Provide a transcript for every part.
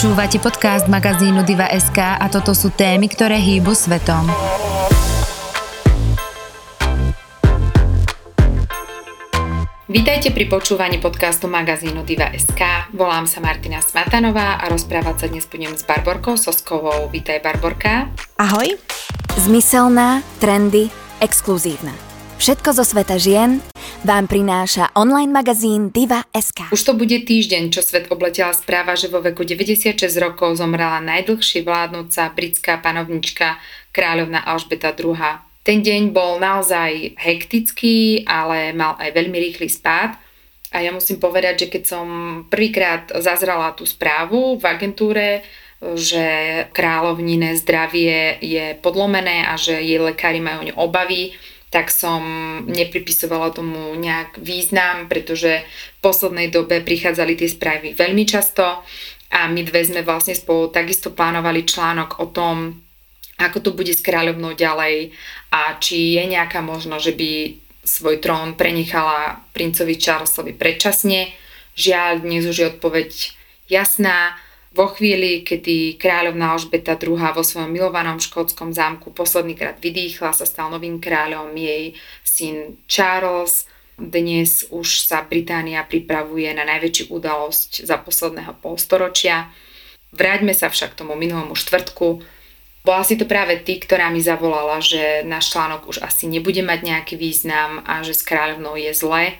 Počúvate podcast magazínu Diva.sk a toto sú témy, ktoré hýbu svetom. Vítajte pri počúvaní podcastu magazínu Diva.sk. Volám sa Martina Smatanová a rozprávať sa dnes budem s Barborkou Soskovou. Vítaj Barborka. Ahoj. Zmyselná, trendy, exkluzívna. Všetko zo sveta žien vám prináša online magazín Diva.sk. Už to bude týždeň, čo svet obletela správa, že vo veku 96 rokov zomrela najdlhšie vládnúca britská panovnička kráľovna Alžbeta II. Ten deň bol naozaj hektický, ale mal aj veľmi rýchly spád. A ja musím povedať, že keď som prvýkrát zazrala tú správu v agentúre, že kráľovnine zdravie je podlomené a že jej lekári majú obavy, tak som nepripisovala tomu nejak význam, pretože v poslednej dobe prichádzali tie správy veľmi často a my dve sme vlastne spolu takisto plánovali článok o tom, ako to bude s kráľovnou ďalej a či je nejaká možnosť, že by svoj trón prenechala princovi Charlesovi predčasne. Žiaľ, dnes už je odpoveď jasná vo chvíli, kedy kráľovná Alžbeta II vo svojom milovanom škótskom zámku poslednýkrát vydýchla, sa stal novým kráľom jej syn Charles. Dnes už sa Británia pripravuje na najväčšiu udalosť za posledného polstoročia. Vráťme sa však tomu minulomu štvrtku. Bola si to práve ty, ktorá mi zavolala, že náš článok už asi nebude mať nejaký význam a že s kráľovnou je zle.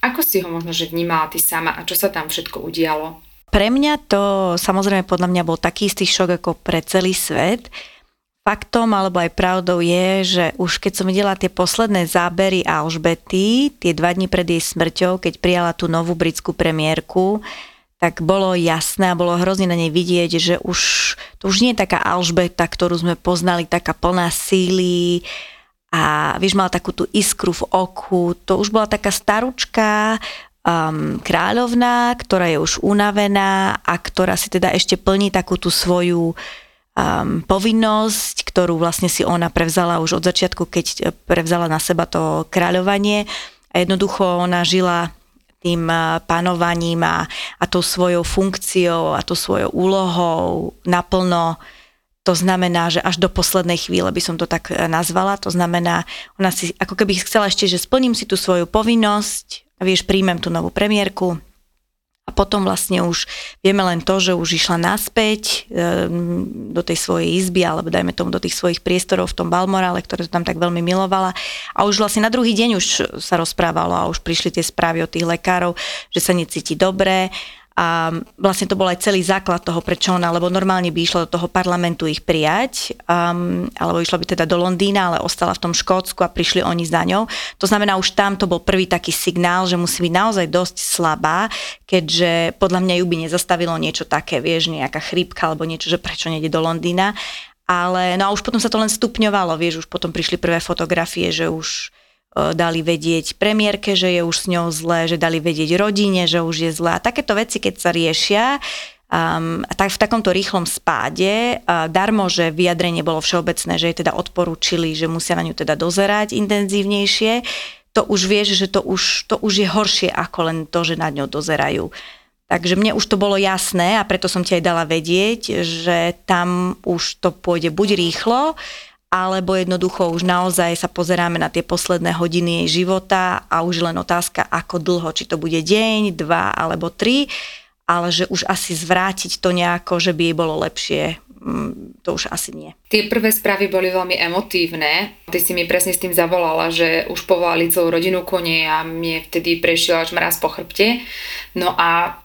Ako si ho možno že vnímala ty sama a čo sa tam všetko udialo? Pre mňa to samozrejme podľa mňa bol taký istý šok ako pre celý svet. Faktom alebo aj pravdou je, že už keď som videla tie posledné zábery Alžbety, tie dva dní pred jej smrťou, keď prijala tú novú britskú premiérku, tak bolo jasné a bolo hrozne na nej vidieť, že už to už nie je taká Alžbeta, ktorú sme poznali, taká plná síly a vieš, mala takú tú iskru v oku. To už bola taká staručka, um, kráľovná, ktorá je už unavená a ktorá si teda ešte plní takú tú svoju um, povinnosť, ktorú vlastne si ona prevzala už od začiatku, keď prevzala na seba to kráľovanie. A jednoducho ona žila tým uh, panovaním a, a tou svojou funkciou a tou svojou úlohou naplno. To znamená, že až do poslednej chvíle by som to tak uh, nazvala. To znamená, ona si ako keby chcela ešte, že splním si tú svoju povinnosť, vieš, príjmem tú novú premiérku, a potom vlastne už vieme len to, že už išla naspäť e, do tej svojej izby, alebo dajme tomu do tých svojich priestorov v tom Balmorále, ktoré to tam tak veľmi milovala. A už vlastne na druhý deň už sa rozprávalo a už prišli tie správy od tých lekárov, že sa necíti dobre a vlastne to bol aj celý základ toho, prečo ona, lebo normálne by išla do toho parlamentu ich prijať, um, alebo išla by teda do Londýna, ale ostala v tom Škótsku a prišli oni za ňou. To znamená, už tam to bol prvý taký signál, že musí byť naozaj dosť slabá, keďže podľa mňa ju by nezastavilo niečo také, vieš, nejaká chrípka alebo niečo, že prečo nejde do Londýna. Ale no a už potom sa to len stupňovalo, vieš, už potom prišli prvé fotografie, že už dali vedieť premiérke, že je už s ňou zlé, že dali vedieť rodine, že už je zlé. A takéto veci, keď sa riešia, um, tak v takomto rýchlom spáde, uh, darmo, že vyjadrenie bolo všeobecné, že jej teda odporúčili, že musia na ňu teda dozerať intenzívnejšie, to už vieš, že to už, to už je horšie ako len to, že nad ňou dozerajú. Takže mne už to bolo jasné a preto som ti aj dala vedieť, že tam už to pôjde buď rýchlo, alebo jednoducho už naozaj sa pozeráme na tie posledné hodiny jej života a už len otázka, ako dlho, či to bude deň, dva alebo tri, ale že už asi zvrátiť to nejako, že by jej bolo lepšie, mm, to už asi nie. Tie prvé správy boli veľmi emotívne. Ty si mi presne s tým zavolala, že už povolali celú rodinu kone a mne vtedy prešiel až mraz po chrbte. No a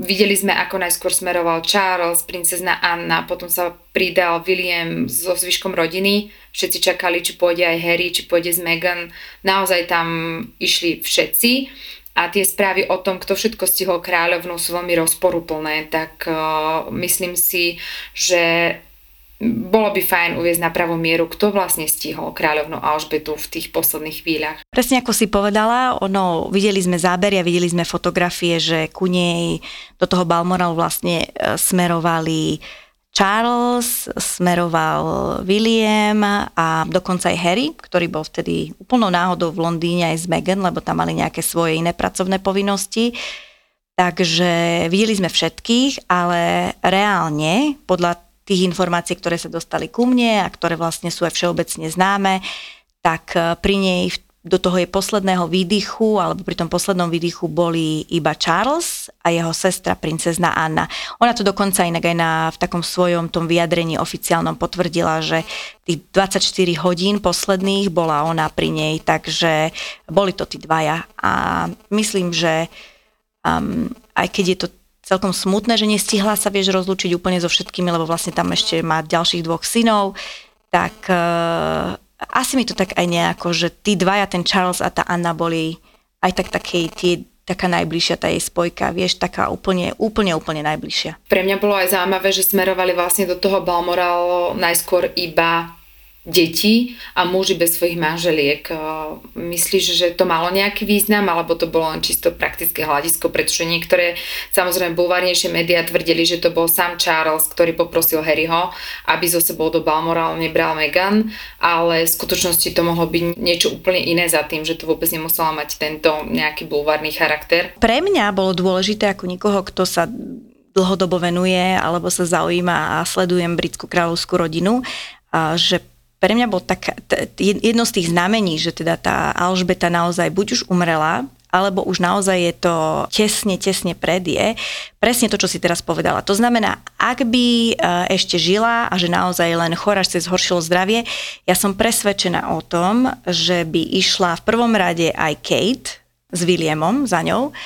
Videli sme, ako najskôr smeroval Charles, princezna Anna, potom sa pridal William so zvyškom rodiny. Všetci čakali, či pôjde aj Harry, či pôjde s Meghan. Naozaj tam išli všetci. A tie správy o tom, kto všetko stihol kráľovnú, sú veľmi rozporuplné. Tak uh, myslím si, že bolo by fajn uviezť na pravú mieru, kto vlastne stihol kráľovnú Alžbetu v tých posledných chvíľach. Presne ako si povedala, ono, videli sme zábery a videli sme fotografie, že ku nej do toho Balmoral vlastne e, smerovali Charles, smeroval William a dokonca aj Harry, ktorý bol vtedy úplnou náhodou v Londýne aj s Meghan, lebo tam mali nejaké svoje iné pracovné povinnosti. Takže videli sme všetkých, ale reálne, podľa tých informácií, ktoré sa dostali ku mne a ktoré vlastne sú aj všeobecne známe, tak e, pri nej do toho jej posledného výdychu, alebo pri tom poslednom výdychu boli iba Charles a jeho sestra princezna Anna. Ona to dokonca inak aj na, v takom svojom tom vyjadrení oficiálnom potvrdila, že tých 24 hodín posledných bola ona pri nej, takže boli to tí dvaja. A myslím, že um, aj keď je to celkom smutné, že nestihla sa, vieš, rozlúčiť úplne so všetkými, lebo vlastne tam ešte má ďalších dvoch synov, tak uh, asi mi to tak aj nejako, že tí dvaja, ten Charles a tá Anna boli aj tak takej tie taká najbližšia tá jej spojka, vieš, taká úplne, úplne, úplne najbližšia. Pre mňa bolo aj zaujímavé, že smerovali vlastne do toho Balmoral najskôr iba deti a muži bez svojich manželiek. Myslíš, že to malo nejaký význam, alebo to bolo len čisto praktické hľadisko, pretože niektoré, samozrejme, bulvárnejšie médiá tvrdili, že to bol sám Charles, ktorý poprosil Harryho, aby zo sebou do Balmoral nebral Meghan, ale v skutočnosti to mohlo byť niečo úplne iné za tým, že to vôbec nemusela mať tento nejaký bulvárny charakter. Pre mňa bolo dôležité ako nikoho, kto sa dlhodobo venuje alebo sa zaujíma a sledujem britskú kráľovskú rodinu, že pre mňa bol tak, jedno z tých znamení, že teda tá Alžbeta naozaj buď už umrela, alebo už naozaj je to tesne, tesne pred je, presne to, čo si teraz povedala. To znamená, ak by e, ešte žila a že naozaj len chora sa zhoršilo zdravie, ja som presvedčená o tom, že by išla v prvom rade aj Kate s Williamom za ňou,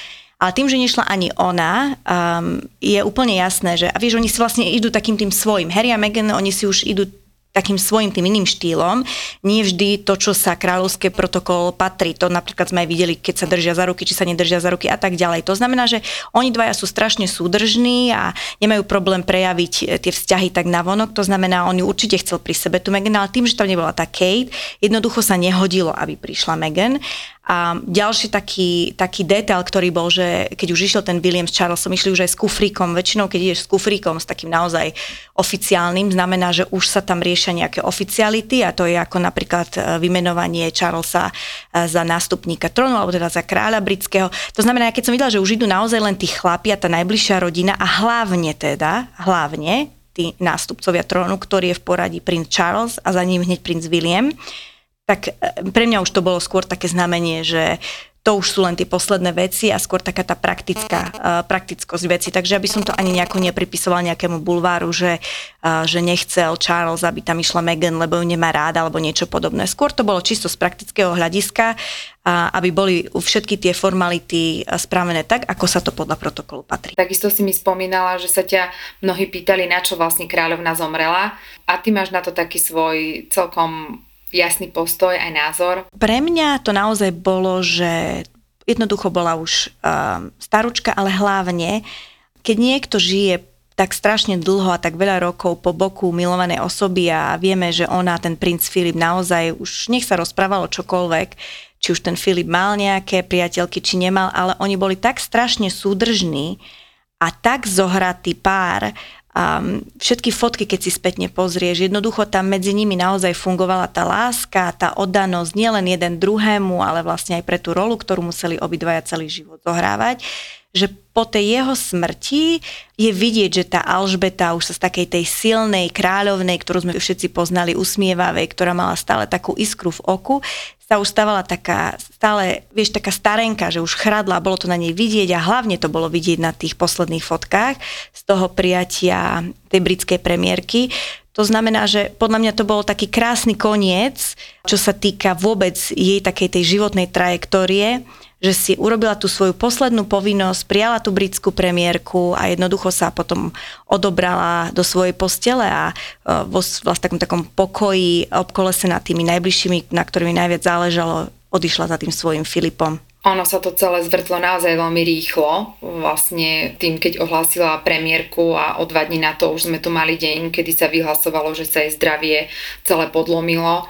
ale tým, že nešla ani ona, um, je úplne jasné, že a vieš, oni si vlastne idú takým tým svojim. Harry a Meghan, oni si už idú takým svojim tým iným štýlom. Nie vždy to, čo sa kráľovské protokol patrí. To napríklad sme aj videli, keď sa držia za ruky, či sa nedržia za ruky a tak ďalej. To znamená, že oni dvaja sú strašne súdržní a nemajú problém prejaviť e, tie vzťahy tak navonok. To znamená, on ju určite chcel pri sebe tu Megan, ale tým, že tam nebola tá Kate, jednoducho sa nehodilo, aby prišla Megan. A ďalší taký, taký detail, ktorý bol, že keď už išiel ten William s Charlesom, išli už aj s kufríkom. Väčšinou, keď ideš s kufríkom, s takým naozaj oficiálnym, znamená, že už sa tam riešia nejaké oficiality a to je ako napríklad e, vymenovanie Charlesa e, za nástupníka trónu alebo teda za kráľa britského. To znamená, keď som videla, že už idú naozaj len tí chlapi a tá najbližšia rodina a hlavne teda, hlavne tí nástupcovia trónu, ktorý je v poradí princ Charles a za ním hneď princ William, tak e, pre mňa už to bolo skôr také znamenie, že to už sú len tie posledné veci a skôr taká tá praktická, uh, praktickosť veci. Takže aby som to ani nejako nepripisovala nejakému bulváru, že, uh, že nechcel Charles, aby tam išla Meghan, lebo ju nemá rád alebo niečo podobné. Skôr to bolo čisto z praktického hľadiska, aby boli všetky tie formality spravené tak, ako sa to podľa protokolu patrí. Takisto si mi spomínala, že sa ťa mnohí pýtali, na čo vlastne kráľovna zomrela a ty máš na to taký svoj celkom jasný postoj aj názor? Pre mňa to naozaj bolo, že jednoducho bola už um, staručka, ale hlavne, keď niekto žije tak strašne dlho a tak veľa rokov po boku milovanej osoby a vieme, že ona, ten princ Filip naozaj už nech sa rozprávalo čokoľvek, či už ten Filip mal nejaké priateľky, či nemal, ale oni boli tak strašne súdržní a tak zohratý pár a všetky fotky, keď si spätne pozrieš, jednoducho tam medzi nimi naozaj fungovala tá láska, tá oddanosť nielen jeden druhému, ale vlastne aj pre tú rolu, ktorú museli obidvaja celý život zohrávať že po tej jeho smrti je vidieť, že tá Alžbeta už sa z takej tej silnej kráľovnej, ktorú sme všetci poznali, usmievavej, ktorá mala stále takú iskru v oku, sa už stávala taká stále, vieš, taká starenka, že už chradla, bolo to na nej vidieť a hlavne to bolo vidieť na tých posledných fotkách z toho prijatia tej britskej premiérky. To znamená, že podľa mňa to bol taký krásny koniec, čo sa týka vôbec jej takej tej životnej trajektórie, že si urobila tú svoju poslednú povinnosť, prijala tú britskú premiérku a jednoducho sa potom odobrala do svojej postele a e, vo vlastne takom, takom pokoji obkolesená tými najbližšími, na ktorými najviac záležalo, odišla za tým svojim Filipom. Ono sa to celé zvrtlo naozaj veľmi rýchlo. Vlastne tým, keď ohlásila premiérku a o dva dní na to už sme tu mali deň, kedy sa vyhlasovalo, že sa jej zdravie celé podlomilo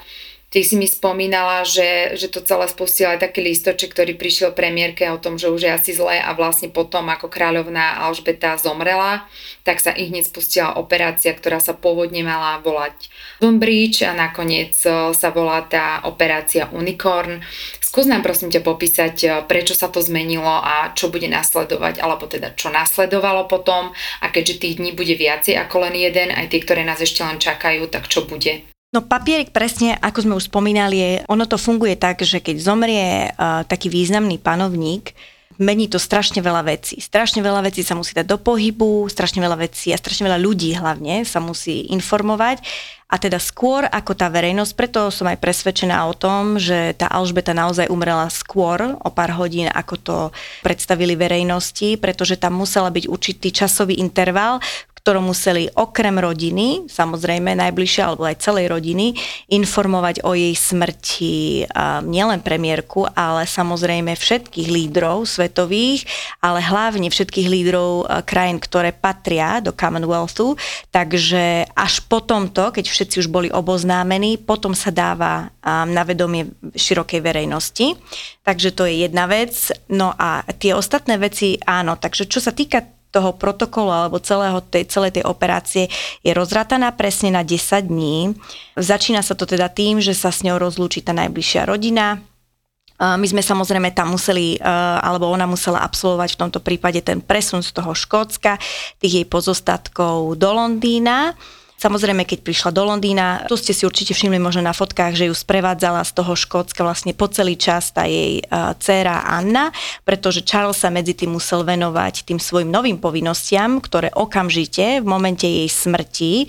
Ty si mi spomínala, že, že to celé spustil aj taký listoček, ktorý prišiel premiérke o tom, že už je asi zlé a vlastne potom, ako kráľovná Alžbeta zomrela, tak sa ich hneď spustila operácia, ktorá sa pôvodne mala volať Bridge a nakoniec e, sa volá tá operácia Unicorn. Skús nám prosím ťa popísať, e, prečo sa to zmenilo a čo bude nasledovať, alebo teda čo nasledovalo potom a keďže tých dní bude viacej ako len jeden, aj tie, ktoré nás ešte len čakajú, tak čo bude? No papierik presne, ako sme už spomínali, ono to funguje tak, že keď zomrie uh, taký významný panovník, mení to strašne veľa vecí. Strašne veľa vecí sa musí dať do pohybu, strašne veľa vecí a strašne veľa ľudí hlavne sa musí informovať. A teda skôr ako tá verejnosť, preto som aj presvedčená o tom, že tá Alžbeta naozaj umrela skôr, o pár hodín, ako to predstavili verejnosti, pretože tam musela byť určitý časový interval, ktorom museli okrem rodiny, samozrejme najbližšie alebo aj celej rodiny, informovať o jej smrti nielen premiérku, ale samozrejme všetkých lídrov svetových, ale hlavne všetkých lídrov krajín, ktoré patria do Commonwealthu. Takže až po tomto, keď všetci už boli oboznámení, potom sa dáva na vedomie širokej verejnosti. Takže to je jedna vec. No a tie ostatné veci, áno, takže čo sa týka toho protokolu alebo celého tej, celej tej operácie je rozrataná presne na 10 dní. Začína sa to teda tým, že sa s ňou rozlúči tá najbližšia rodina, my sme samozrejme tam museli, alebo ona musela absolvovať v tomto prípade ten presun z toho Škótska, tých jej pozostatkov do Londýna. Samozrejme, keď prišla do Londýna, to ste si určite všimli možno na fotkách, že ju sprevádzala z toho Škótska vlastne po celý čas tá jej dcéra Anna, pretože Charles sa medzi tým musel venovať tým svojim novým povinnostiam, ktoré okamžite v momente jej smrti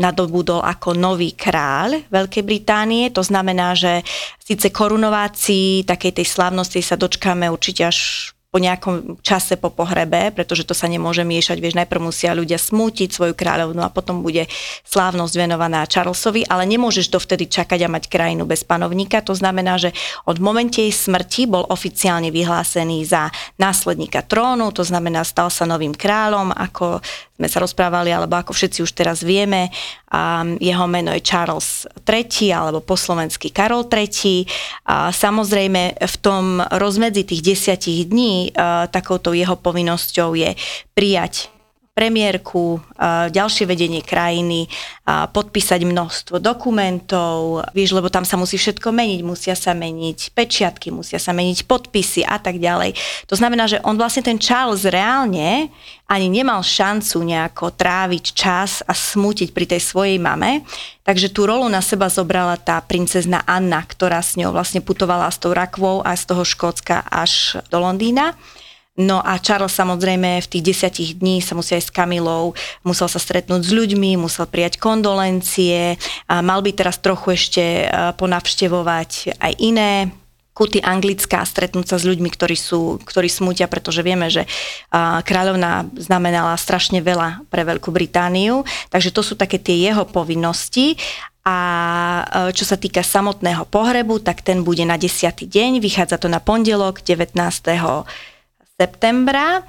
nadobudol ako nový kráľ Veľkej Británie. To znamená, že síce korunovácii takej tej slávnosti sa dočkáme určite až po nejakom čase po pohrebe, pretože to sa nemôže miešať, vieš, najprv musia ľudia smútiť svoju kráľovnu a potom bude slávnosť venovaná Charlesovi, ale nemôžeš dovtedy čakať a mať krajinu bez panovníka. To znamená, že od momente jej smrti bol oficiálne vyhlásený za následníka trónu, to znamená, stal sa novým kráľom, ako sme sa rozprávali, alebo ako všetci už teraz vieme, a jeho meno je Charles III, alebo po slovensky Karol III. A samozrejme v tom rozmedzi tých desiatich dní takouto jeho povinnosťou je prijať premiérku, ďalšie vedenie krajiny, podpísať množstvo dokumentov, vieš, lebo tam sa musí všetko meniť, musia sa meniť pečiatky, musia sa meniť podpisy a tak ďalej. To znamená, že on vlastne ten Charles reálne ani nemal šancu nejako tráviť čas a smútiť pri tej svojej mame, takže tú rolu na seba zobrala tá princezna Anna, ktorá s ňou vlastne putovala s tou rakvou a z toho Škótska až do Londýna. No a Charles samozrejme v tých desiatich dní sa musel aj s Kamilou, musel sa stretnúť s ľuďmi, musel prijať kondolencie a mal by teraz trochu ešte e, ponavštevovať aj iné kuty Anglická, stretnúť sa s ľuďmi, ktorí, sú, ktorí smútia, pretože vieme, že kráľovna znamenala strašne veľa pre Veľkú Britániu, takže to sú také tie jeho povinnosti a e, čo sa týka samotného pohrebu, tak ten bude na 10. deň, vychádza to na pondelok 19 septembra.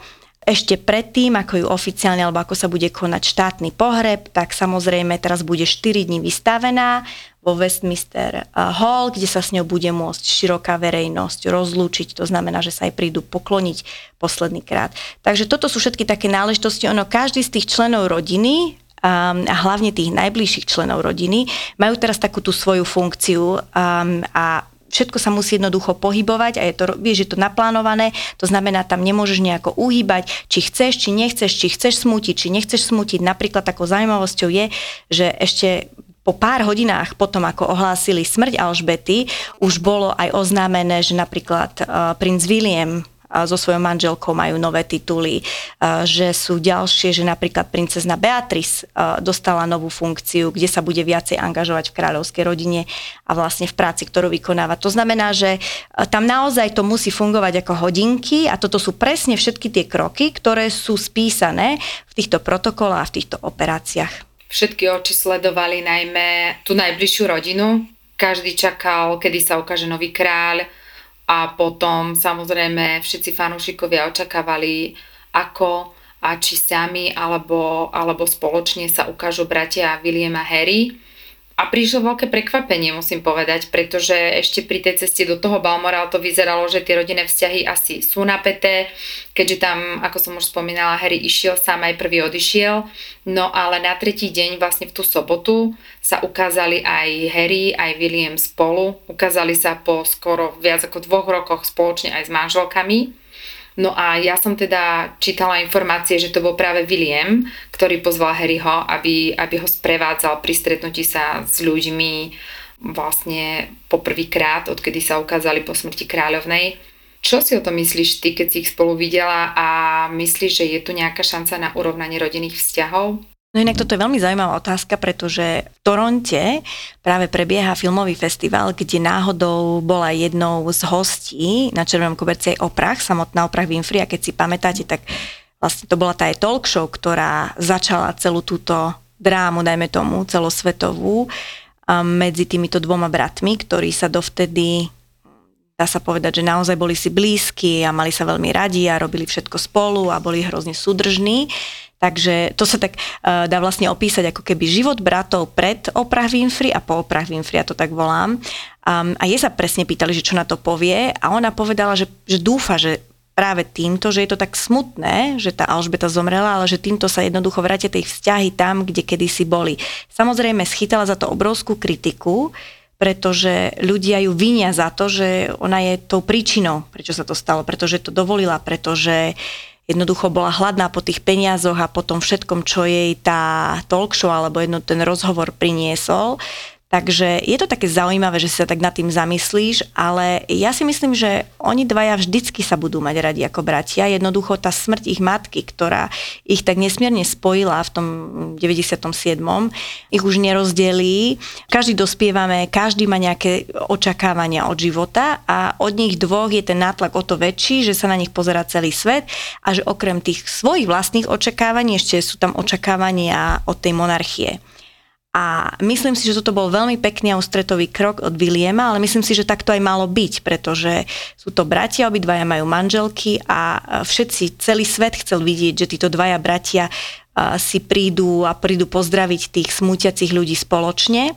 Ešte predtým, ako ju oficiálne, alebo ako sa bude konať štátny pohreb, tak samozrejme teraz bude 4 dní vystavená vo Westminster Hall, kde sa s ňou bude môcť široká verejnosť rozlúčiť. To znamená, že sa aj prídu pokloniť posledný krát. Takže toto sú všetky také náležitosti. Ono, každý z tých členov rodiny, um, a hlavne tých najbližších členov rodiny, majú teraz takú tú svoju funkciu um, a všetko sa musí jednoducho pohybovať a je to, vieš, je to naplánované, to znamená, tam nemôžeš nejako uhýbať, či chceš, či nechceš, či chceš smútiť, či nechceš smútiť. Napríklad takou zaujímavosťou je, že ešte po pár hodinách potom, ako ohlásili smrť Alžbety, už bolo aj oznámené, že napríklad uh, princ William so svojou manželkou majú nové tituly, že sú ďalšie, že napríklad princezna Beatrice dostala novú funkciu, kde sa bude viacej angažovať v kráľovskej rodine a vlastne v práci, ktorú vykonáva. To znamená, že tam naozaj to musí fungovať ako hodinky a toto sú presne všetky tie kroky, ktoré sú spísané v týchto protokolách a v týchto operáciách. Všetky oči sledovali najmä tú najbližšiu rodinu. Každý čakal, kedy sa ukáže nový kráľ, a potom samozrejme všetci fanúšikovia očakávali, ako a či sami alebo, alebo spoločne sa ukážu bratia William a Harry. A prišlo veľké prekvapenie, musím povedať, pretože ešte pri tej ceste do toho Balmoral to vyzeralo, že tie rodinné vzťahy asi sú napäté, keďže tam, ako som už spomínala, Harry išiel sám aj prvý odišiel. No ale na tretí deň, vlastne v tú sobotu, sa ukázali aj Harry, aj William spolu. Ukázali sa po skoro viac ako dvoch rokoch spoločne aj s manželkami. No a ja som teda čítala informácie, že to bol práve William, ktorý pozval Harryho, aby, aby ho sprevádzal pri stretnutí sa s ľuďmi vlastne poprvýkrát, odkedy sa ukázali po smrti kráľovnej. Čo si o tom myslíš ty, keď si ich spolu videla a myslíš, že je tu nejaká šanca na urovnanie rodinných vzťahov? No inak toto je veľmi zaujímavá otázka, pretože v Toronte práve prebieha filmový festival, kde náhodou bola jednou z hostí na Červenom koberci aj Oprach, samotná Oprach Winfrey a keď si pamätáte, tak vlastne to bola tá aj talk show, ktorá začala celú túto drámu, dajme tomu, celosvetovú medzi týmito dvoma bratmi, ktorí sa dovtedy dá sa povedať, že naozaj boli si blízki a mali sa veľmi radi a robili všetko spolu a boli hrozne súdržní. Takže to sa tak uh, dá vlastne opísať ako keby život bratov pred Oprah Winfrey a po Oprah Winfrey, ja to tak volám. Um, a jej sa presne pýtali, že čo na to povie a ona povedala, že, že dúfa, že práve týmto, že je to tak smutné, že tá Alžbeta zomrela, ale že týmto sa jednoducho vrátia tej vzťahy tam, kde kedysi boli. Samozrejme, schytala za to obrovskú kritiku, pretože ľudia ju vinia za to, že ona je tou príčinou, prečo sa to stalo, pretože to dovolila, pretože uh, jednoducho bola hladná po tých peniazoch a po tom všetkom, čo jej tá talk show alebo jedno ten rozhovor priniesol. Takže je to také zaujímavé, že si sa tak nad tým zamyslíš, ale ja si myslím, že oni dvaja vždycky sa budú mať radi ako bratia. Jednoducho tá smrť ich matky, ktorá ich tak nesmierne spojila v tom 97. ich už nerozdelí. Každý dospievame, každý má nejaké očakávania od života a od nich dvoch je ten nátlak o to väčší, že sa na nich pozera celý svet a že okrem tých svojich vlastných očakávaní ešte sú tam očakávania od tej monarchie. A myslím si, že toto bol veľmi pekný a ústretový krok od Williama, ale myslím si, že takto aj malo byť, pretože sú to bratia, obidvaja majú manželky a všetci, celý svet chcel vidieť, že títo dvaja bratia si prídu a prídu pozdraviť tých smútiacich ľudí spoločne.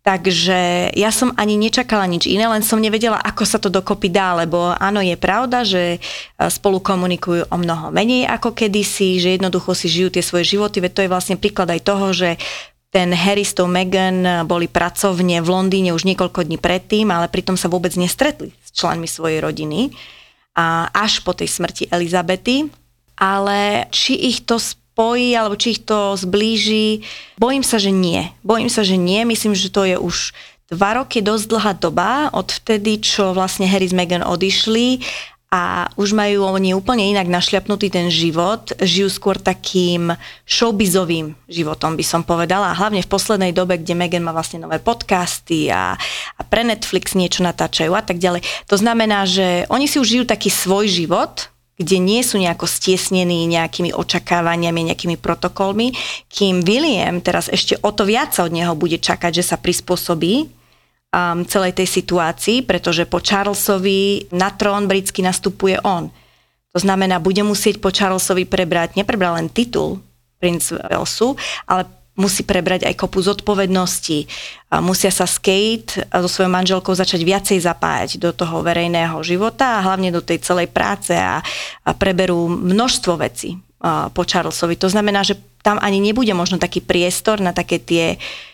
Takže ja som ani nečakala nič iné, len som nevedela, ako sa to dokopy dá, lebo áno, je pravda, že spolu komunikujú o mnoho menej ako kedysi, že jednoducho si žijú tie svoje životy, veď to je vlastne príklad aj toho, že ten Harry s tou Meghan boli pracovne v Londýne už niekoľko dní predtým, ale pritom sa vôbec nestretli s členmi svojej rodiny. A až po tej smrti Elizabety. Ale či ich to spojí, alebo či ich to zblíži, bojím sa, že nie. Bojím sa, že nie. Myslím, že to je už dva roky dosť dlhá doba od vtedy, čo vlastne Harry s Meghan odišli a už majú oni úplne inak našľapnutý ten život, žijú skôr takým showbizovým životom, by som povedala. A hlavne v poslednej dobe, kde Megan má vlastne nové podcasty a, a pre Netflix niečo natáčajú a tak ďalej. To znamená, že oni si už žijú taký svoj život, kde nie sú nejako stiesnení nejakými očakávaniami, nejakými protokolmi, kým William teraz ešte o to viac od neho bude čakať, že sa prispôsobí um, celej tej situácii, pretože po Charlesovi na trón britský nastupuje on. To znamená, bude musieť po Charlesovi prebrať, neprebral len titul princ Walesu, ale musí prebrať aj kopu zodpovedností. Musia sa Skate so svojou manželkou začať viacej zapájať do toho verejného života a hlavne do tej celej práce a, a preberú množstvo vecí po Charlesovi. To znamená, že tam ani nebude možno taký priestor na také tie uh,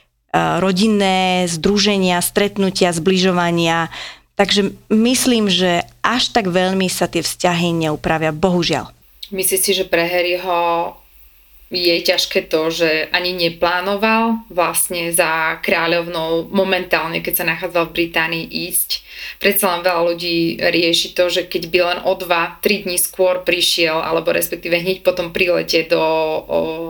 rodinné združenia, stretnutia, zbližovania. Takže myslím, že až tak veľmi sa tie vzťahy neupravia, bohužiaľ. Myslíš si, že pre Harryho je ťažké to, že ani neplánoval vlastne za kráľovnou momentálne, keď sa nachádzal v Británii ísť. Predsa len veľa ľudí rieši to, že keď by len o 2-3 dní skôr prišiel, alebo respektíve hneď potom prilete do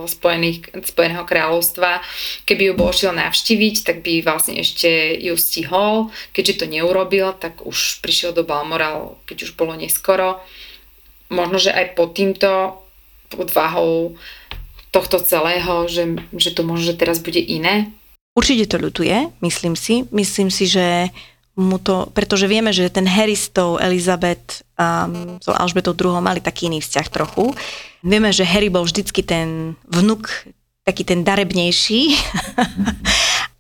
Spojených, Spojeného kráľovstva, keby ju bol šiel navštíviť, tak by vlastne ešte ju stihol. Keďže to neurobil, tak už prišiel do Balmoral, keď už bolo neskoro. Možno, že aj pod týmto podvahou tohto celého, že, že to možno že teraz bude iné? Určite to ľutuje, myslím si. Myslím si, že mu to, pretože vieme, že ten Harry s tou Elizabeth um, so Alžbetou II mali taký iný vzťah trochu. Vieme, že Harry bol vždycky ten vnuk, taký ten darebnejší.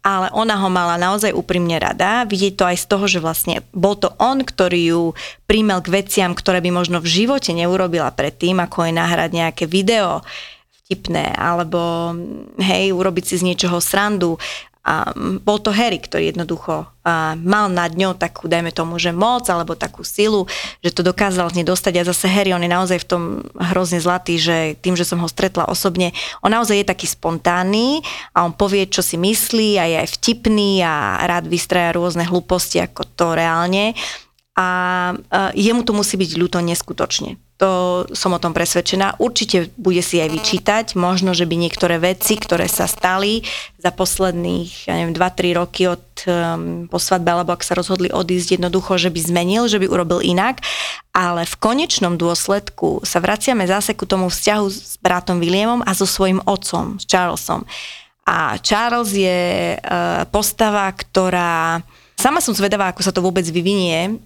ale ona ho mala naozaj úprimne rada. Vidieť to aj z toho, že vlastne bol to on, ktorý ju príjmel k veciam, ktoré by možno v živote neurobila predtým, ako je nahrať nejaké video vtipné, alebo hej, urobiť si z niečoho srandu. Bol to Harry, ktorý jednoducho mal nad ňou takú, dajme tomu, že moc alebo takú silu, že to dokázal z nej dostať. A zase Harry, on je naozaj v tom hrozne zlatý, že tým, že som ho stretla osobne, on naozaj je taký spontánny a on povie, čo si myslí a je aj vtipný a rád vystraja rôzne hlúposti ako to reálne a jemu to musí byť ľúto neskutočne. To som o tom presvedčená. Určite bude si aj vyčítať, možno, že by niektoré veci, ktoré sa stali za posledných, ja neviem, 2-3 roky od um, po svadbe, alebo ak sa rozhodli odísť jednoducho, že by zmenil, že by urobil inak. Ale v konečnom dôsledku sa vraciame zase ku tomu vzťahu s bratom Williamom a so svojím otcom, s Charlesom. A Charles je uh, postava, ktorá Sama som zvedavá, ako sa to vôbec vyvinie,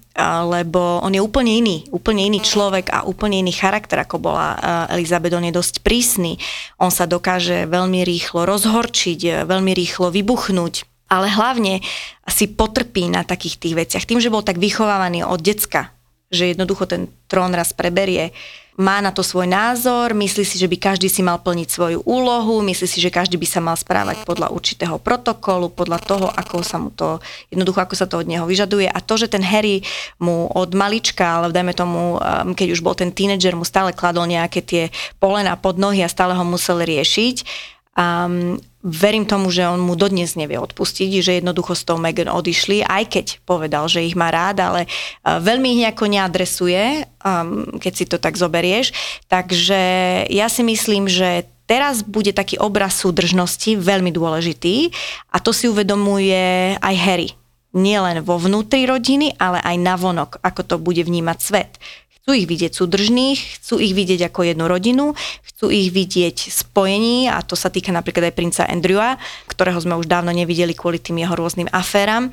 lebo on je úplne iný, úplne iný človek a úplne iný charakter, ako bola Elizabeth. On je dosť prísny, on sa dokáže veľmi rýchlo rozhorčiť, veľmi rýchlo vybuchnúť, ale hlavne si potrpí na takých tých veciach. Tým, že bol tak vychovávaný od decka, že jednoducho ten trón raz preberie, má na to svoj názor, myslí si, že by každý si mal plniť svoju úlohu, myslí si, že každý by sa mal správať podľa určitého protokolu, podľa toho, ako sa mu to, jednoducho ako sa to od neho vyžaduje. A to, že ten Harry mu od malička, ale dajme tomu, um, keď už bol ten tínedžer, mu stále kladol nejaké tie polena pod nohy a stále ho musel riešiť, um, verím tomu, že on mu dodnes nevie odpustiť, že jednoducho s tou Megan odišli, aj keď povedal, že ich má rád, ale uh, veľmi ich nejako neadresuje, um, keď si to tak zoberieš. Takže ja si myslím, že teraz bude taký obraz súdržnosti veľmi dôležitý a to si uvedomuje aj Harry. Nie len vo vnútri rodiny, ale aj navonok, ako to bude vnímať svet. Chcú ich vidieť súdržných, chcú ich vidieť ako jednu rodinu, chcú ich vidieť spojení a to sa týka napríklad aj princa Andrewa, ktorého sme už dávno nevideli kvôli tým jeho rôznym aféram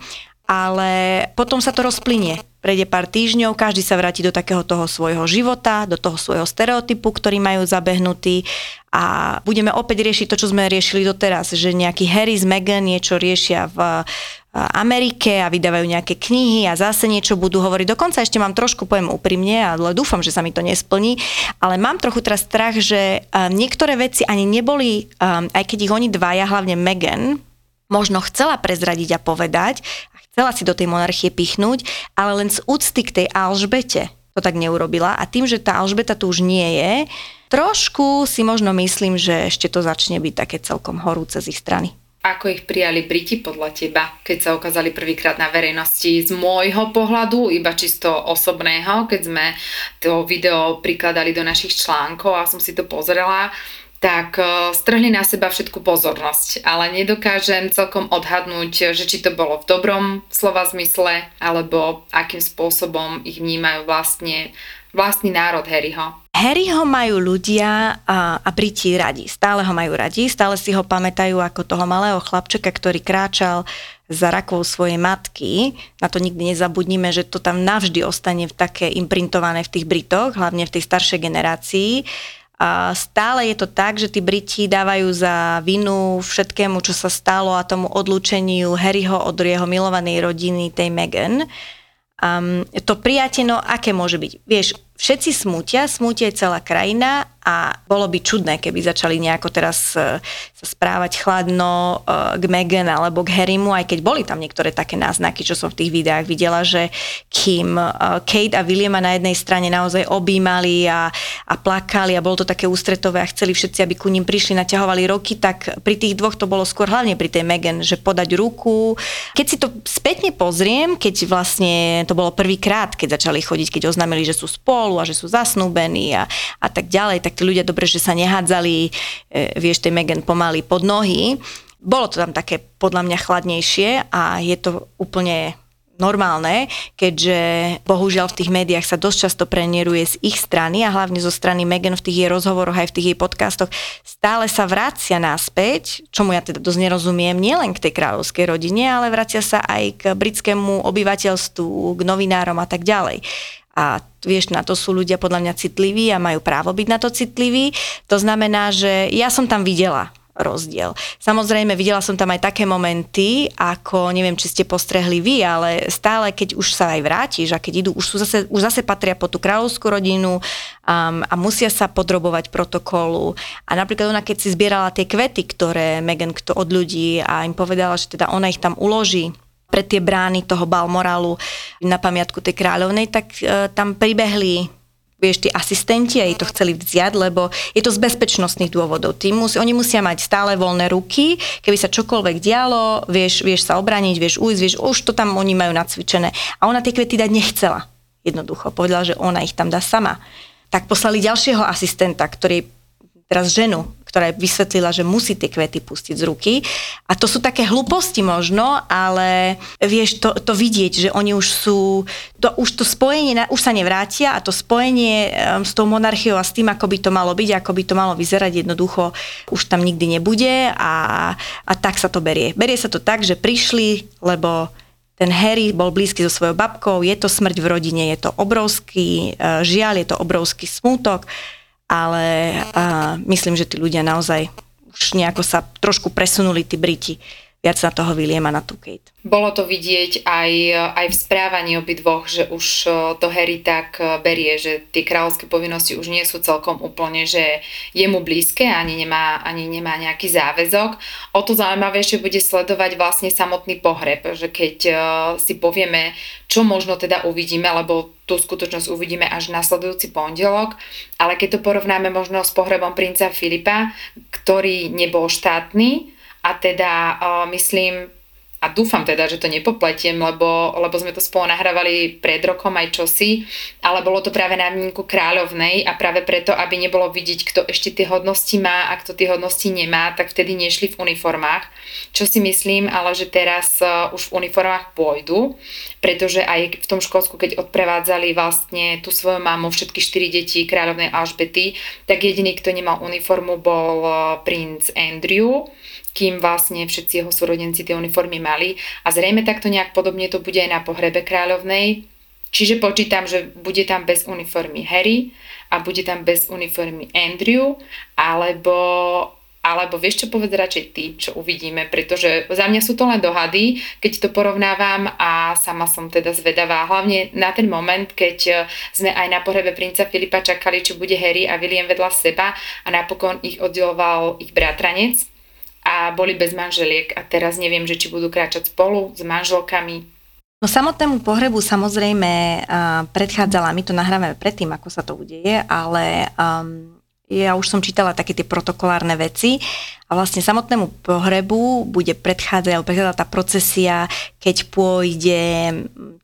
ale potom sa to rozplynie. Prejde pár týždňov, každý sa vráti do takého toho svojho života, do toho svojho stereotypu, ktorý majú zabehnutý a budeme opäť riešiť to, čo sme riešili doteraz, že nejaký Harry z Meghan niečo riešia v Amerike a vydávajú nejaké knihy a zase niečo budú hovoriť. Dokonca ešte mám trošku, poviem úprimne, ale dúfam, že sa mi to nesplní, ale mám trochu teraz strach, že niektoré veci ani neboli, aj keď ich oni dvaja, hlavne Megan, možno chcela prezradiť a povedať chcela si do tej monarchie pichnúť, ale len z úcty k tej Alžbete to tak neurobila a tým, že tá Alžbeta tu už nie je, trošku si možno myslím, že ešte to začne byť také celkom horúce z ich strany. Ako ich prijali Briti podľa teba, keď sa ukázali prvýkrát na verejnosti z môjho pohľadu, iba čisto osobného, keď sme to video prikladali do našich článkov a som si to pozrela, tak e, strhli na seba všetku pozornosť, ale nedokážem celkom odhadnúť, že či to bolo v dobrom slova zmysle, alebo akým spôsobom ich vnímajú vlastne vlastný národ Harryho. Harryho majú ľudia a, a Briti radi. Stále ho majú radi, stále si ho pamätajú ako toho malého chlapčeka, ktorý kráčal za rakou svojej matky. Na to nikdy nezabudníme, že to tam navždy ostane v také imprintované v tých Britoch, hlavne v tej staršej generácii a stále je to tak, že tí Briti dávajú za vinu všetkému, čo sa stalo a tomu odlúčeniu Harryho od jeho milovanej rodiny, tej Meghan. Um, to prijatie, no aké môže byť? Vieš, všetci smútia, smútia aj celá krajina a bolo by čudné, keby začali nejako teraz uh, sa správať chladno uh, k Meghan alebo k Harrymu, aj keď boli tam niektoré také náznaky, čo som v tých videách videla, že kým uh, Kate a Williama na jednej strane naozaj objímali a, a plakali a bolo to také ústretové a chceli všetci, aby ku ním prišli, naťahovali roky, tak pri tých dvoch to bolo skôr hlavne pri tej Meghan, že podať ruku. Keď si to spätne pozriem, keď vlastne to bolo prvýkrát, keď začali chodiť, keď oznámili, že sú spolu a že sú zasnúbení a, a tak ďalej, tak tí ľudia dobre, že sa nehádzali, e, vieš, tej Megan pomaly pod nohy. Bolo to tam také podľa mňa chladnejšie a je to úplne normálne, keďže bohužiaľ v tých médiách sa dosť často prenieruje z ich strany a hlavne zo strany Megan v tých jej rozhovoroch aj v tých jej podcastoch stále sa vracia naspäť, čomu ja teda dosť nerozumiem, nielen k tej kráľovskej rodine, ale vracia sa aj k britskému obyvateľstvu, k novinárom a tak ďalej. A vieš, na to sú ľudia podľa mňa citliví a majú právo byť na to citliví. To znamená, že ja som tam videla rozdiel. Samozrejme, videla som tam aj také momenty, ako, neviem, či ste postrehli vy, ale stále, keď už sa aj vrátiš a keď idú, už, sú zase, už zase patria po tú kráľovskú rodinu um, a musia sa podrobovať protokolu. A napríklad ona, keď si zbierala tie kvety, ktoré Megan kto od ľudí a im povedala, že teda ona ich tam uloží pre tie brány toho Balmoralu na pamiatku tej kráľovnej, tak e, tam pribehli vieš, tí asistenti a to chceli vziať, lebo je to z bezpečnostných dôvodov. Tí musí, oni musia mať stále voľné ruky, keby sa čokoľvek dialo, vieš, vieš sa obraniť, vieš ujsť, vieš, už to tam oni majú nacvičené. A ona tie kvety dať nechcela. Jednoducho. Povedala, že ona ich tam dá sama. Tak poslali ďalšieho asistenta, ktorý teraz ženu, ktorá vysvetlila, že musí tie kvety pustiť z ruky. A to sú také hlúposti možno, ale vieš to, to vidieť, že oni už sú, to, už to spojenie, už sa nevrátia a to spojenie s tou monarchiou a s tým, ako by to malo byť, ako by to malo vyzerať, jednoducho už tam nikdy nebude a, a tak sa to berie. Berie sa to tak, že prišli, lebo ten Harry bol blízky so svojou babkou, je to smrť v rodine, je to obrovský uh, žiaľ, je to obrovský smútok ale uh, myslím, že tí ľudia naozaj už nejako sa trošku presunuli, tí Briti, viac na toho Williama, na tú Kate. Bolo to vidieť aj, aj v správaní obidvoch, že už to Harry tak berie, že tie kráľovské povinnosti už nie sú celkom úplne, že je mu blízke, ani nemá, ani nemá nejaký záväzok. O to zaujímavejšie bude sledovať vlastne samotný pohreb, že keď si povieme, čo možno teda uvidíme, lebo tú skutočnosť uvidíme až nasledujúci pondelok, ale keď to porovnáme možno s pohrebom princa Filipa, ktorý nebol štátny, a teda uh, myslím, a dúfam teda, že to nepopletiem, lebo, lebo sme to spolu nahrávali pred rokom aj čosi, ale bolo to práve na výnimku kráľovnej a práve preto, aby nebolo vidieť, kto ešte tie hodnosti má a kto tie hodnosti nemá, tak vtedy nešli v uniformách. Čo si myslím, ale že teraz uh, už v uniformách pôjdu, pretože aj v tom Škótsku, keď odprevádzali vlastne tú svoju mamu, všetky štyri deti kráľovnej Alžbety, tak jediný, kto nemal uniformu, bol uh, princ Andrew kým vlastne všetci jeho súrodenci tie uniformy mali. A zrejme takto nejak podobne to bude aj na pohrebe kráľovnej. Čiže počítam, že bude tam bez uniformy Harry a bude tam bez uniformy Andrew, alebo alebo vieš čo povedať radšej ty, čo uvidíme, pretože za mňa sú to len dohady, keď to porovnávam a sama som teda zvedavá, hlavne na ten moment, keď sme aj na pohrebe princa Filipa čakali, či bude Harry a William vedľa seba a napokon ich oddeloval ich bratranec a boli bez manželiek a teraz neviem, že či budú kráčať spolu s manželkami. No samotnému pohrebu samozrejme predchádzala, my to nahrávame predtým, ako sa to udeje, ale um, ja už som čítala také tie protokolárne veci a vlastne samotnému pohrebu bude predchádzať, alebo tá procesia, keď pôjde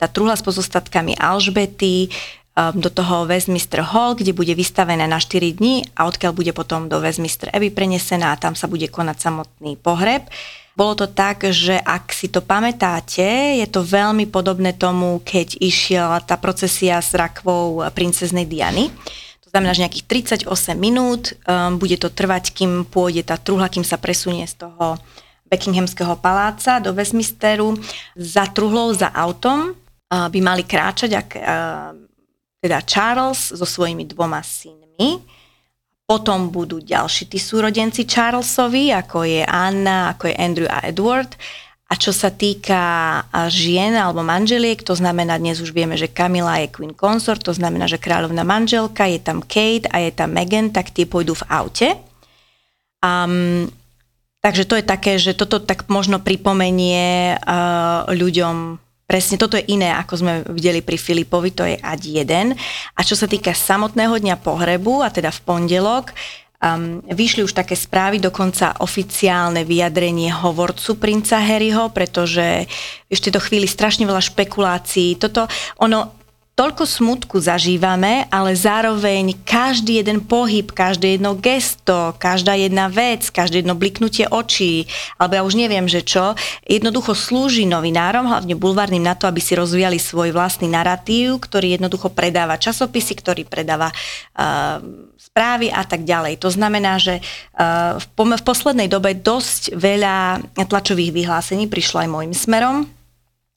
tá truhla s pozostatkami Alžbety, do toho Westminster Hall, kde bude vystavené na 4 dní a odkiaľ bude potom do Westminster Abbey prenesená a tam sa bude konať samotný pohreb. Bolo to tak, že ak si to pamätáte, je to veľmi podobné tomu, keď išiel tá procesia s rakvou princeznej Diany. To znamená, že nejakých 38 minút um, bude to trvať, kým pôjde tá truhla, kým sa presunie z toho Buckinghamského paláca do Westminsteru. Za truhlou, za autom uh, by mali kráčať, ak uh, teda Charles so svojimi dvoma synmi. Potom budú ďalší tí súrodenci Charlesovi, ako je Anna, ako je Andrew a Edward. A čo sa týka žien alebo manželiek, to znamená, dnes už vieme, že Kamila je queen consort, to znamená, že kráľovná manželka, je tam Kate a je tam Meghan, tak tie pôjdu v aute. Um, takže to je také, že toto tak možno pripomenie uh, ľuďom Presne toto je iné, ako sme videli pri Filipovi, to je ať jeden. A čo sa týka samotného dňa pohrebu, a teda v pondelok, um, vyšli už také správy, dokonca oficiálne vyjadrenie hovorcu princa Harryho, pretože ešte do chvíli strašne veľa špekulácií. Toto, ono, toľko smutku zažívame, ale zároveň každý jeden pohyb, každé jedno gesto, každá jedna vec, každé jedno bliknutie očí, alebo ja už neviem, že čo, jednoducho slúži novinárom, hlavne bulvárnym na to, aby si rozvíjali svoj vlastný narratív, ktorý jednoducho predáva časopisy, ktorý predáva uh, správy a tak ďalej. To znamená, že uh, v, v poslednej dobe dosť veľa tlačových vyhlásení prišlo aj môjim smerom,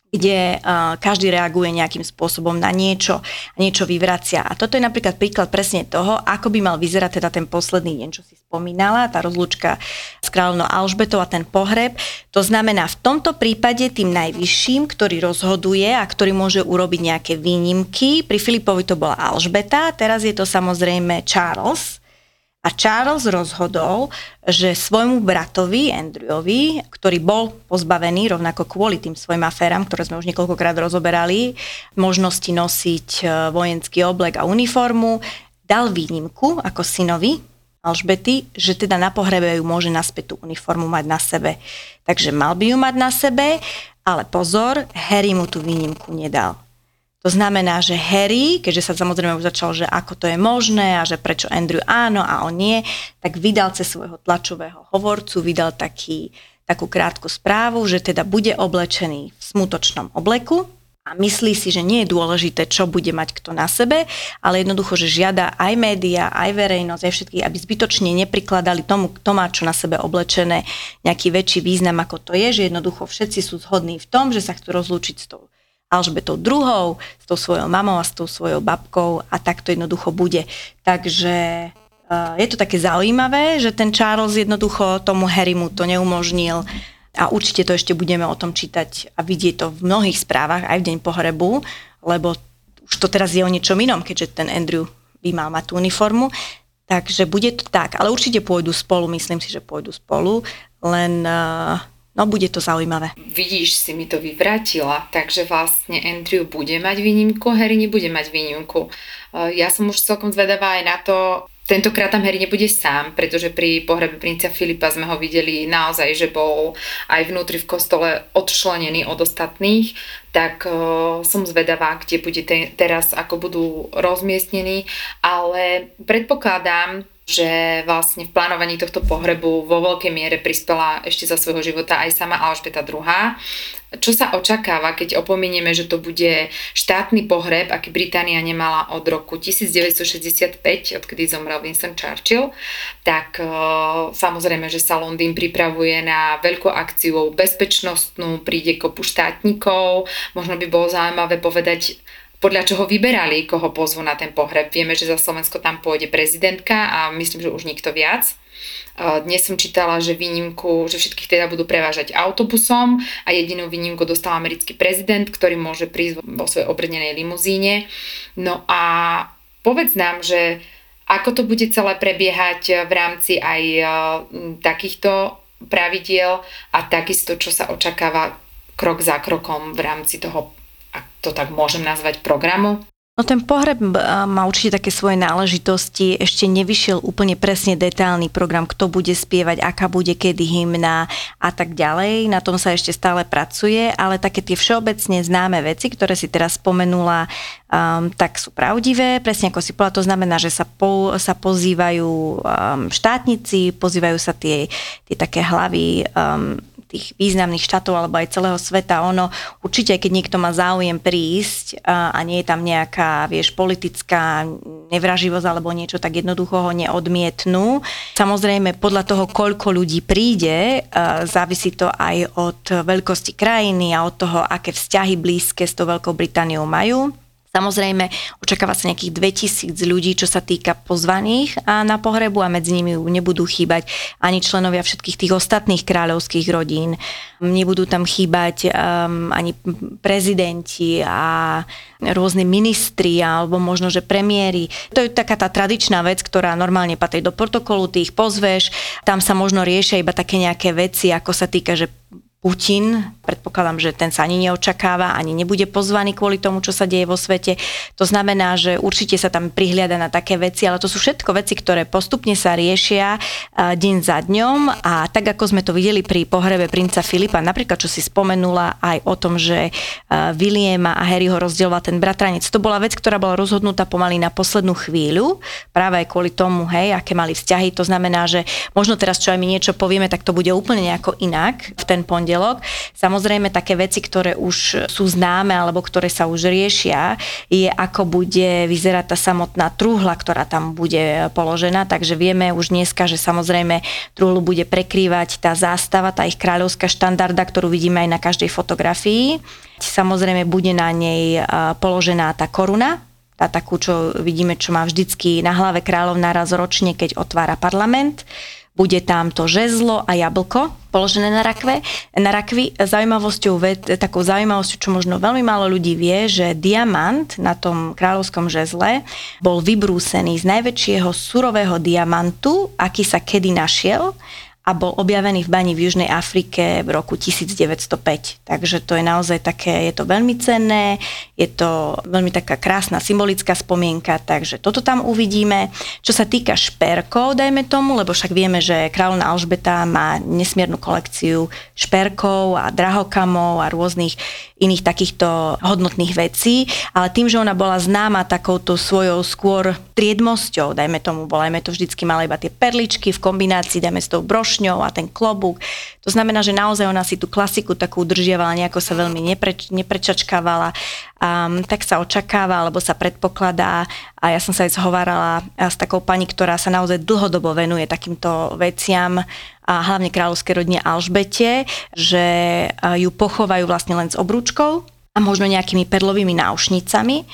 kde uh, každý reaguje nejakým spôsobom na niečo niečo vyvracia. A toto je napríklad príklad presne toho, ako by mal vyzerať teda ten posledný deň, čo si spomínala, tá rozlúčka s kráľovnou Alžbetou a ten pohreb. To znamená v tomto prípade tým najvyšším, ktorý rozhoduje a ktorý môže urobiť nejaké výnimky. Pri Filipovi to bola Alžbeta, teraz je to samozrejme Charles, a Charles rozhodol, že svojmu bratovi, Andrewovi, ktorý bol pozbavený rovnako kvôli tým svojim aféram, ktoré sme už niekoľkokrát rozoberali, možnosti nosiť e, vojenský oblek a uniformu, dal výnimku ako synovi Alžbety, že teda na pohrebe ju môže naspäť tú uniformu mať na sebe. Takže mal by ju mať na sebe, ale pozor, Harry mu tú výnimku nedal. To znamená, že Harry, keďže sa samozrejme už začal, že ako to je možné a že prečo Andrew áno a on nie, tak vydal cez svojho tlačového hovorcu, vydal taký, takú krátku správu, že teda bude oblečený v smutočnom obleku, a myslí si, že nie je dôležité, čo bude mať kto na sebe, ale jednoducho, že žiada aj média, aj verejnosť, aj všetky, aby zbytočne neprikladali tomu, kto má čo na sebe oblečené nejaký väčší význam, ako to je, že jednoducho všetci sú zhodní v tom, že sa chcú rozlúčiť s tou Alžbetou druhou, s tou svojou mamou a s tou svojou babkou a tak to jednoducho bude. Takže uh, je to také zaujímavé, že ten Charles jednoducho tomu Harrymu to neumožnil a určite to ešte budeme o tom čítať a vidieť to v mnohých správach, aj v deň pohrebu, lebo už to teraz je o niečom inom, keďže ten Andrew by mal mať tú uniformu. Takže bude to tak, ale určite pôjdu spolu, myslím si, že pôjdu spolu, len uh, No bude to zaujímavé. Vidíš, si mi to vyvrátila, takže vlastne Andrew bude mať výnimku, Harry nebude mať výnimku. E, ja som už celkom zvedavá aj na to, Tentokrát tam Harry nebude sám, pretože pri pohrebe princa Filipa sme ho videli naozaj, že bol aj vnútri v kostole odčlenený od ostatných, tak uh, som zvedavá, kde bude te, teraz, ako budú rozmiestnení, ale predpokladám, že vlastne v plánovaní tohto pohrebu vo veľkej miere prispela ešte za svojho života aj sama Alžbeta II. Čo sa očakáva, keď opominieme, že to bude štátny pohreb, aký Británia nemala od roku 1965, odkedy zomrel Winston Churchill, tak uh, samozrejme, že sa Londýn pripravuje na veľkú akciu bezpečnostnú, príde kopu štátnikov, možno by bolo zaujímavé povedať, podľa čoho vyberali, koho pozvu na ten pohreb. Vieme, že za Slovensko tam pôjde prezidentka a myslím, že už nikto viac. Dnes som čítala, že výnimku, že všetkých teda budú prevážať autobusom a jedinú výnimku dostal americký prezident, ktorý môže prísť vo svojej obrnenej limuzíne. No a povedz nám, že ako to bude celé prebiehať v rámci aj takýchto pravidiel a takisto, čo sa očakáva krok za krokom v rámci toho to tak môžem nazvať, programu? No ten pohreb má určite také svoje náležitosti, ešte nevyšiel úplne presne detailný program, kto bude spievať, aká bude kedy hymna a tak ďalej. Na tom sa ešte stále pracuje, ale také tie všeobecne známe veci, ktoré si teraz spomenula, um, tak sú pravdivé. Presne ako si povedala, to znamená, že sa, po, sa pozývajú um, štátnici, pozývajú sa tie, tie také hlavy um, tých významných štátov alebo aj celého sveta, ono určite, keď niekto má záujem prísť a, nie je tam nejaká, vieš, politická nevraživosť alebo niečo, tak jednoducho ho neodmietnú. Samozrejme, podľa toho, koľko ľudí príde, závisí to aj od veľkosti krajiny a od toho, aké vzťahy blízke s tou Veľkou Britániou majú. Samozrejme, očakáva sa nejakých 2000 ľudí, čo sa týka pozvaných a na pohrebu a medzi nimi nebudú chýbať ani členovia všetkých tých ostatných kráľovských rodín. Nebudú tam chýbať um, ani prezidenti a rôzni ministri alebo možno, že premiéry. To je taká tá tradičná vec, ktorá normálne patrí do protokolu, ty ich pozveš, tam sa možno riešia iba také nejaké veci, ako sa týka, že Putin, predpokladám, že ten sa ani neočakáva, ani nebude pozvaný kvôli tomu, čo sa deje vo svete. To znamená, že určite sa tam prihliada na také veci, ale to sú všetko veci, ktoré postupne sa riešia deň za dňom a tak ako sme to videli pri pohrebe princa Filipa, napríklad čo si spomenula aj o tom, že Williama a Harryho rozdieloval ten bratranec, to bola vec, ktorá bola rozhodnutá pomaly na poslednú chvíľu, práve aj kvôli tomu, hej, aké mali vzťahy. To znamená, že možno teraz, čo aj my niečo povieme, tak to bude úplne nejako inak v ten pondelok pondelok. Samozrejme také veci, ktoré už sú známe alebo ktoré sa už riešia, je ako bude vyzerať tá samotná truhla, ktorá tam bude položená. Takže vieme už dneska, že samozrejme truhlu bude prekrývať tá zástava, tá ich kráľovská štandarda, ktorú vidíme aj na každej fotografii. Samozrejme bude na nej položená tá koruna, tá takú, čo vidíme, čo má vždycky na hlave kráľovná raz ročne, keď otvára parlament. Bude tam to žezlo a jablko položené na rakve. Na rakvi zaujímavosťou, takou zaujímavosťou, čo možno veľmi málo ľudí vie, že diamant na tom kráľovskom žezle bol vybrúsený z najväčšieho surového diamantu, aký sa kedy našiel a bol objavený v bani v Južnej Afrike v roku 1905. Takže to je naozaj také, je to veľmi cenné, je to veľmi taká krásna symbolická spomienka, takže toto tam uvidíme. Čo sa týka šperkov, dajme tomu, lebo však vieme, že kráľovna Alžbeta má nesmiernu kolekciu šperkov a drahokamov a rôznych iných takýchto hodnotných vecí, ale tým, že ona bola známa takouto svojou skôr triedmosťou, dajme tomu, volajme to vždycky mala iba tie perličky v kombinácii, dajme s tou brošňou a ten klobúk. To znamená, že naozaj ona si tú klasiku takú udržiavala, nejako sa veľmi nepreč, neprečačkávala, um, tak sa očakáva, alebo sa predpokladá a ja som sa aj zhovárala s takou pani, ktorá sa naozaj dlhodobo venuje takýmto veciam a hlavne kráľovskej rodine Alžbete, že ju pochovajú vlastne len s obrúčkou a možno nejakými perlovými náušnicami.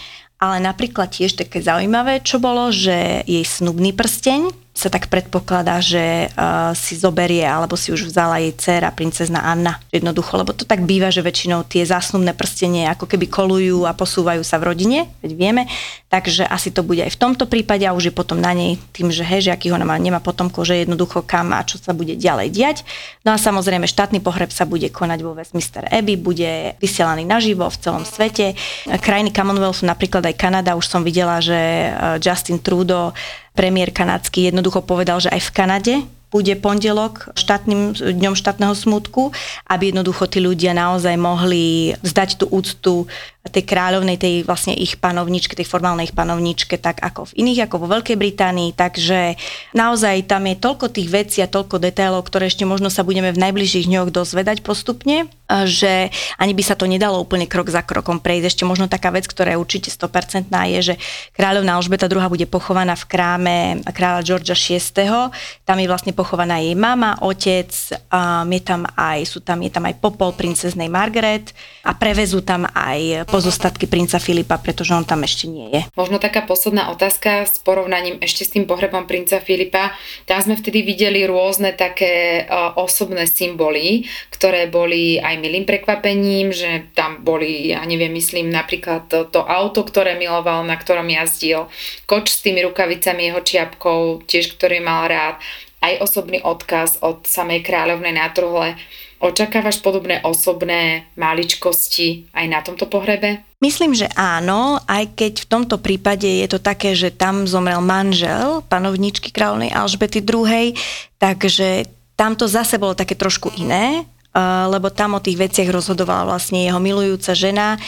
Ale napríklad tiež také zaujímavé, čo bolo, že jej snubný prsteň sa tak predpokladá, že uh, si zoberie alebo si už vzala jej dcera, princezna Anna. Jednoducho, lebo to tak býva, že väčšinou tie zásnubné prstenie ako keby kolujú a posúvajú sa v rodine, veď vieme. Takže asi to bude aj v tomto prípade a už je potom na nej tým, že hej, že aký ho nemá, nemá potomko, že jednoducho kam a čo sa bude ďalej diať. No a samozrejme štátny pohreb sa bude konať vo Westminster Abbey, bude vysielaný naživo v celom svete. Krajiny Commonwealthu, napríklad aj Kanada, už som videla, že Justin Trudeau premiér kanadský jednoducho povedal, že aj v Kanade bude pondelok štátnym, dňom štátneho smutku, aby jednoducho tí ľudia naozaj mohli vzdať tú úctu tej kráľovnej, tej vlastne ich panovničke, tej formálnej ich panovničke, tak ako v iných, ako vo Veľkej Británii. Takže naozaj tam je toľko tých vecí a toľko detailov, ktoré ešte možno sa budeme v najbližších dňoch dozvedať postupne, že ani by sa to nedalo úplne krok za krokom prejsť. Ešte možno taká vec, ktorá je určite 100% je, že kráľovná Alžbeta II bude pochovaná v kráme kráľa Georgia VI. Tam je vlastne pochovaná jej mama, otec, je tam aj, sú tam, je tam aj popol princeznej Margaret a prevezú tam aj pozostatky princa Filipa, pretože on tam ešte nie je. Možno taká posledná otázka s porovnaním ešte s tým pohrebom princa Filipa. Tam sme vtedy videli rôzne také uh, osobné symboly, ktoré boli aj milým prekvapením, že tam boli, ja neviem, myslím napríklad to, to auto, ktoré miloval, na ktorom jazdil, koč s tými rukavicami, jeho čiapkou, tiež ktorý mal rád, aj osobný odkaz od samej kráľovnej na. Očakávaš podobné osobné maličkosti aj na tomto pohrebe? Myslím, že áno, aj keď v tomto prípade je to také, že tam zomrel manžel panovničky kráľovnej Alžbety II, takže tam to zase bolo také trošku iné, lebo tam o tých veciach rozhodovala vlastne jeho milujúca žena,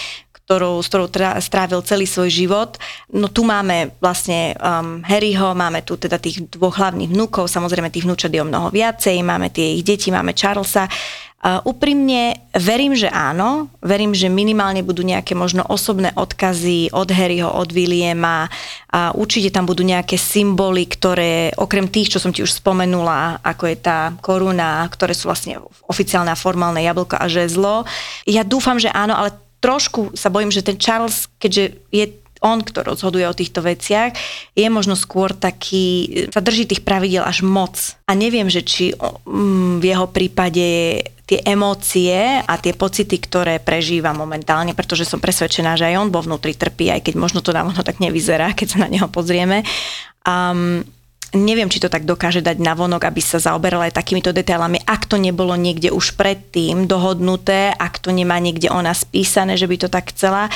ktorou, s ktorou strávil celý svoj život. No tu máme vlastne um, Harryho, máme tu teda tých dvoch hlavných vnúkov, samozrejme tých vnúčat je o mnoho viacej, máme tie ich deti, máme Charlesa. Úprimne verím, že áno. Verím, že minimálne budú nejaké možno osobné odkazy od Harryho, od Williama. A určite tam budú nejaké symboly, ktoré okrem tých, čo som ti už spomenula, ako je tá koruna, ktoré sú vlastne oficiálne a formálne jablko a žezlo. Ja dúfam, že áno, ale trošku sa bojím, že ten Charles, keďže je on, kto rozhoduje o týchto veciach, je možno skôr taký, sa drží tých pravidel až moc. A neviem, že či mm, v jeho prípade tie emócie a tie pocity, ktoré prežíva momentálne, pretože som presvedčená, že aj on vo vnútri trpí, aj keď možno to dávno tak nevyzerá, keď sa na neho pozrieme. Um, neviem, či to tak dokáže dať na vonok, aby sa zaoberal aj takýmito detailami, ak to nebolo niekde už predtým dohodnuté, ak to nemá niekde ona spísané, že by to tak chcela.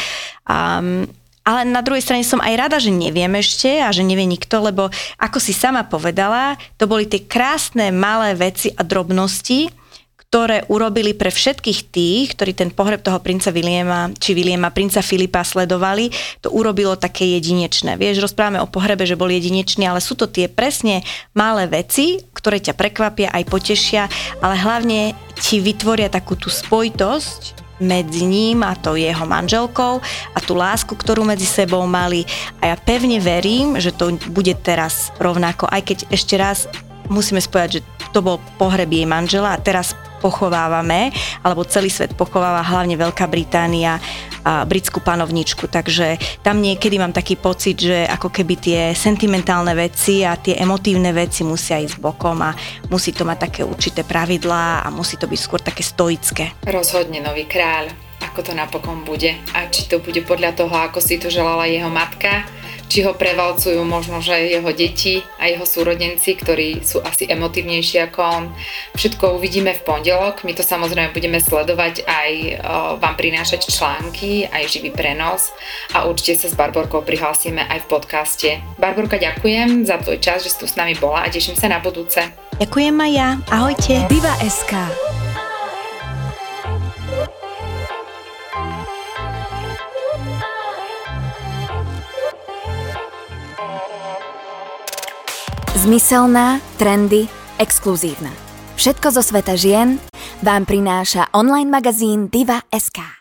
Um, ale na druhej strane som aj rada, že neviem ešte a že nevie nikto, lebo ako si sama povedala, to boli tie krásne malé veci a drobnosti, ktoré urobili pre všetkých tých, ktorí ten pohreb toho princa Williama, či Williama, princa Filipa sledovali, to urobilo také jedinečné. Vieš, rozprávame o pohrebe, že bol jedinečný, ale sú to tie presne malé veci, ktoré ťa prekvapia, aj potešia, ale hlavne ti vytvoria takú tú spojitosť medzi ním a to jeho manželkou a tú lásku, ktorú medzi sebou mali. A ja pevne verím, že to bude teraz rovnako, aj keď ešte raz musíme spojať, že to bol pohreb jej manžela a teraz pochovávame, alebo celý svet pochováva hlavne Veľká Británia a britskú panovničku, takže tam niekedy mám taký pocit, že ako keby tie sentimentálne veci a tie emotívne veci musia ísť bokom a musí to mať také určité pravidlá a musí to byť skôr také stoické. Rozhodne nový kráľ, ako to napokon bude a či to bude podľa toho, ako si to želala jeho matka, či ho prevalcujú možno, že jeho deti a jeho súrodenci, ktorí sú asi emotívnejší ako on. Všetko uvidíme v pondelok, my to samozrejme budeme sledovať aj vám prinášať články, aj živý prenos a určite sa s Barborkou prihlásime aj v podcaste. Barborka, ďakujem za tvoj čas, že si tu s nami bola a teším sa na budúce. Ďakujem aj ja, ahojte. Diva SK Zmyselná, trendy, exkluzívna. Všetko zo sveta žien vám prináša online magazín Diva.sk.